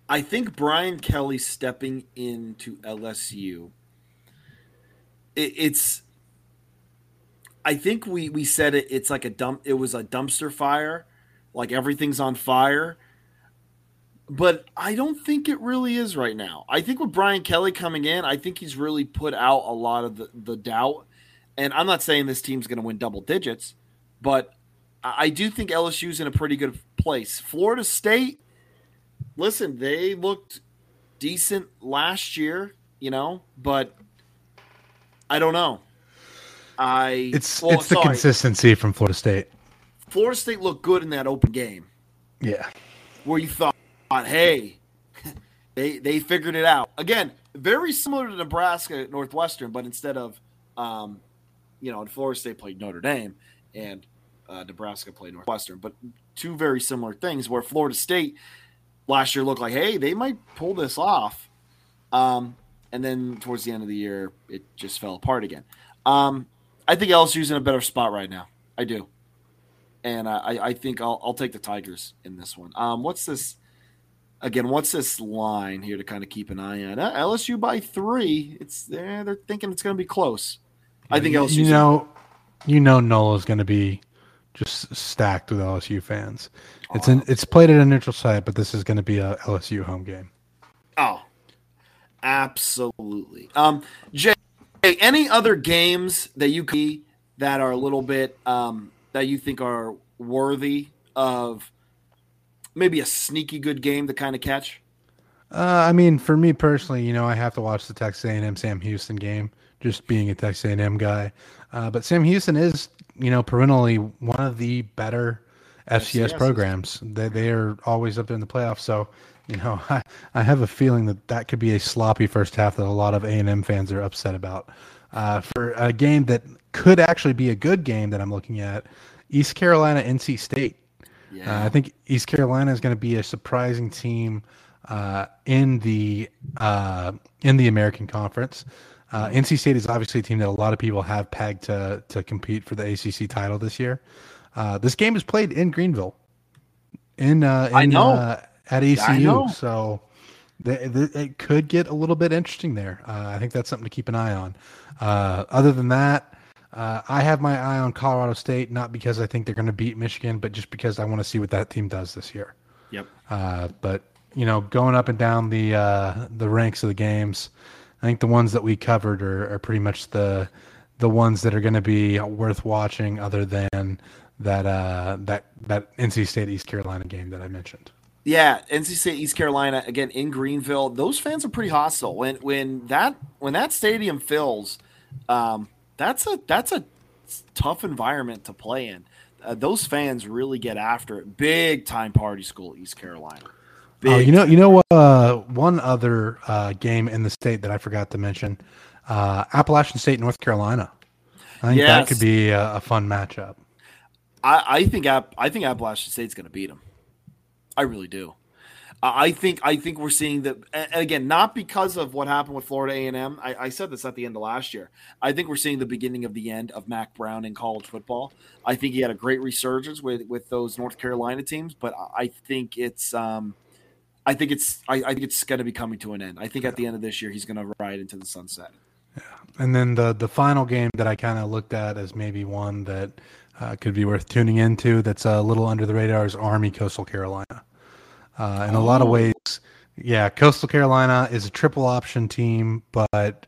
I think Brian Kelly stepping into LSU. It, it's. I think we we said it. It's like a dump. It was a dumpster fire, like everything's on fire but I don't think it really is right now. I think with Brian Kelly coming in, I think he's really put out a lot of the, the doubt. And I'm not saying this team's going to win double digits, but I do think LSU's in a pretty good place. Florida State, listen, they looked decent last year, you know, but I don't know. I it's well, it's the sorry. consistency from Florida State. Florida State looked good in that open game. Yeah, where you thought, hey, they they figured it out again. Very similar to Nebraska at Northwestern, but instead of, um, you know, Florida State played Notre Dame and uh, Nebraska played Northwestern, but two very similar things. Where Florida State last year looked like, hey, they might pull this off, um, and then towards the end of the year, it just fell apart again. Um, I think LSU's in a better spot right now. I do, and I, I think I'll, I'll take the Tigers in this one. Um, what's this? Again, what's this line here to kind of keep an eye on? Uh, LSU by three. It's eh, they're thinking it's going to be close. I think LSU. You know, you know, Nola's going to be just stacked with LSU fans. It's an it's played at a neutral site, but this is going to be a LSU home game. Oh, absolutely. Um, Jay, any other games that you could see that are a little bit um, that you think are worthy of maybe a sneaky good game to kind of catch? Uh, I mean, for me personally, you know, I have to watch the Texas A&M Sam Houston game, just being a Texas A&M guy. Uh, but Sam Houston is, you know, perennially one of the better FCS, FCS programs. They they are always up there in the playoffs. So, you know, I, I have a feeling that that could be a sloppy first half that a lot of A&M fans are upset about. Uh, for a game that could actually be a good game that I'm looking at, East Carolina, NC State. Yeah. Uh, I think East Carolina is going to be a surprising team uh, in the uh, in the American Conference. Uh, NC State is obviously a team that a lot of people have pegged to to compete for the ACC title this year. Uh, this game is played in Greenville, in, uh, in I know at ECU, so it could get a little bit interesting there. I think that's something to keep an eye on. other than that, uh, I have my eye on Colorado State, not because I think they're going to beat Michigan, but just because I want to see what that team does this year. Yep. Uh, but you know, going up and down the uh, the ranks of the games, I think the ones that we covered are, are pretty much the the ones that are going to be worth watching, other than that uh, that that NC State East Carolina game that I mentioned. Yeah, NC State East Carolina again in Greenville. Those fans are pretty hostile. When when that when that stadium fills. Um, that's a that's a tough environment to play in. Uh, those fans really get after it. Big time party school, East Carolina. Oh, you know, you know? Uh, one other uh, game in the state that I forgot to mention: uh, Appalachian State, North Carolina. I think yes. that could be a, a fun matchup. I, I think App, I think Appalachian State's going to beat them. I really do. I think I think we're seeing that again, not because of what happened with Florida A and M. I said this at the end of last year. I think we're seeing the beginning of the end of Mack Brown in college football. I think he had a great resurgence with with those North Carolina teams, but I think it's um, I think it's I, I think it's going to be coming to an end. I think at the end of this year, he's going to ride into the sunset. Yeah, and then the the final game that I kind of looked at as maybe one that uh, could be worth tuning into. That's a little under the radar is Army Coastal Carolina. Uh, in oh. a lot of oh. ways, yeah, Coastal Carolina is a triple option team, but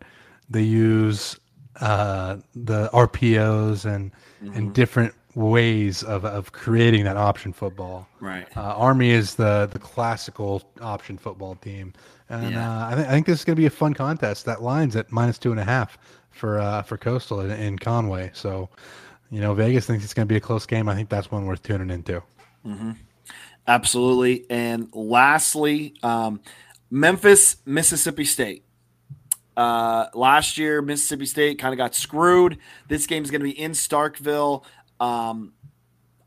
they use uh, the RPOs and mm-hmm. and different ways of, of creating that option football. Right. Uh, Army is the the classical option football team, and yeah. uh, I, th- I, think this is going to be a fun contest. That line's at minus two and a half for uh, for Coastal in, in, Conway. So, you know, Vegas thinks it's going to be a close game. I think that's one worth tuning into. Mm-hmm. Absolutely. And lastly, um, Memphis, Mississippi State. Uh, last year, Mississippi State kind of got screwed. This game is going to be in Starkville. Um,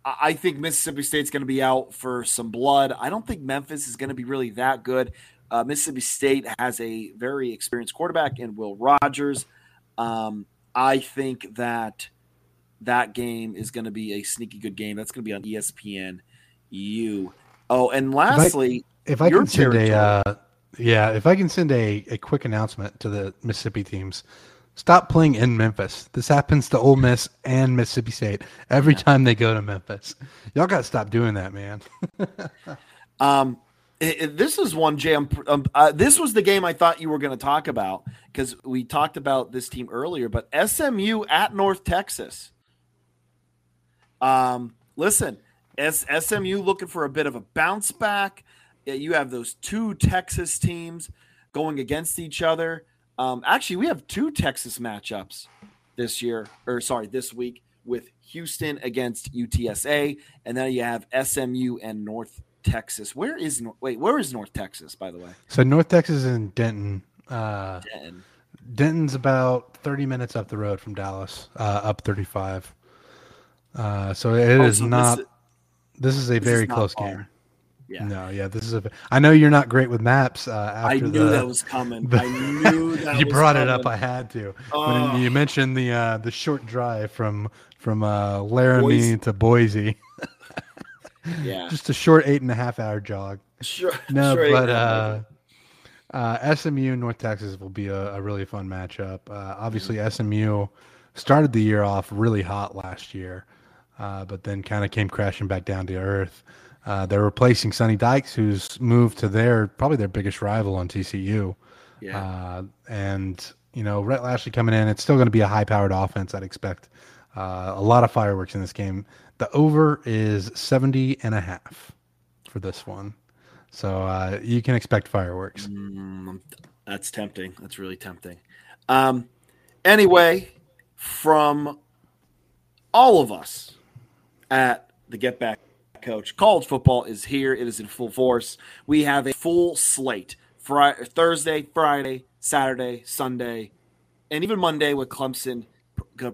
I think Mississippi State's going to be out for some blood. I don't think Memphis is going to be really that good. Uh, Mississippi State has a very experienced quarterback in Will Rogers. Um, I think that that game is going to be a sneaky good game. That's going to be on ESPN you. Oh, and lastly, if I, if I can send a uh, yeah, if I can send a, a quick announcement to the Mississippi teams, stop playing in Memphis. This happens to Ole Miss and Mississippi State every yeah. time they go to Memphis. Y'all got to stop doing that, man. um, It, it, this is one jam. Um, uh, this was the game I thought you were going to talk about because we talked about this team earlier. But SMU at North Texas. Um, listen, S- SMU looking for a bit of a bounce back. You have those two Texas teams going against each other. Um, actually, we have two Texas matchups this year, or sorry, this week with Houston against UTSA, and then you have SMU and North Texas. Where is wait? Where is North Texas, by the way? So North Texas is in Denton. Uh, Denton. Denton's about thirty minutes up the road from Dallas, uh, up thirty-five. Uh, so it Oh, is so not. This, This is a this very is close far. game. Yeah, No, yeah, this is a. I know you're not great with maps. Uh, after I knew the, that was coming. the- I knew that. you brought it up. I had to. Oh. When you mentioned the uh, the short drive from from uh, Laramie Boise. to Boise, yeah, just a short eight and a half hour jog. sure. No, sure, but uh, uh, SMU North Texas will be a, a really fun matchup. Uh, obviously, SMU started the year off really hot last year, uh, but then kind of came crashing back down to earth. Uh, they're replacing Sonny Dykes, who's moved to their probably their biggest rival on TCU. yeah, Uh, and you know, Rhett Lashlee coming in, it's still going to be a high-powered offense. I'd expect uh, a lot of fireworks in this game. The over is 70 and a half for this one. So uh, you can expect fireworks. Mm, that's tempting. That's really tempting. Um, anyway, from all of us at the Get Back Coach, college football is here. It is in full force. We have a full slate: Friday, Thursday, Friday, Saturday, Sunday, and even Monday with Clemson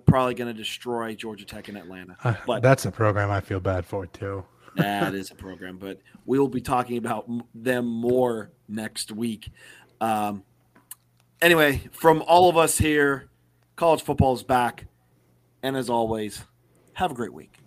probably going to destroy Georgia Tech in Atlanta. Uh, But that's a program I feel bad for too. that is a program, but we will be talking about them more next week. Um, anyway, from all of us here, college football is back. And as always, have a great week.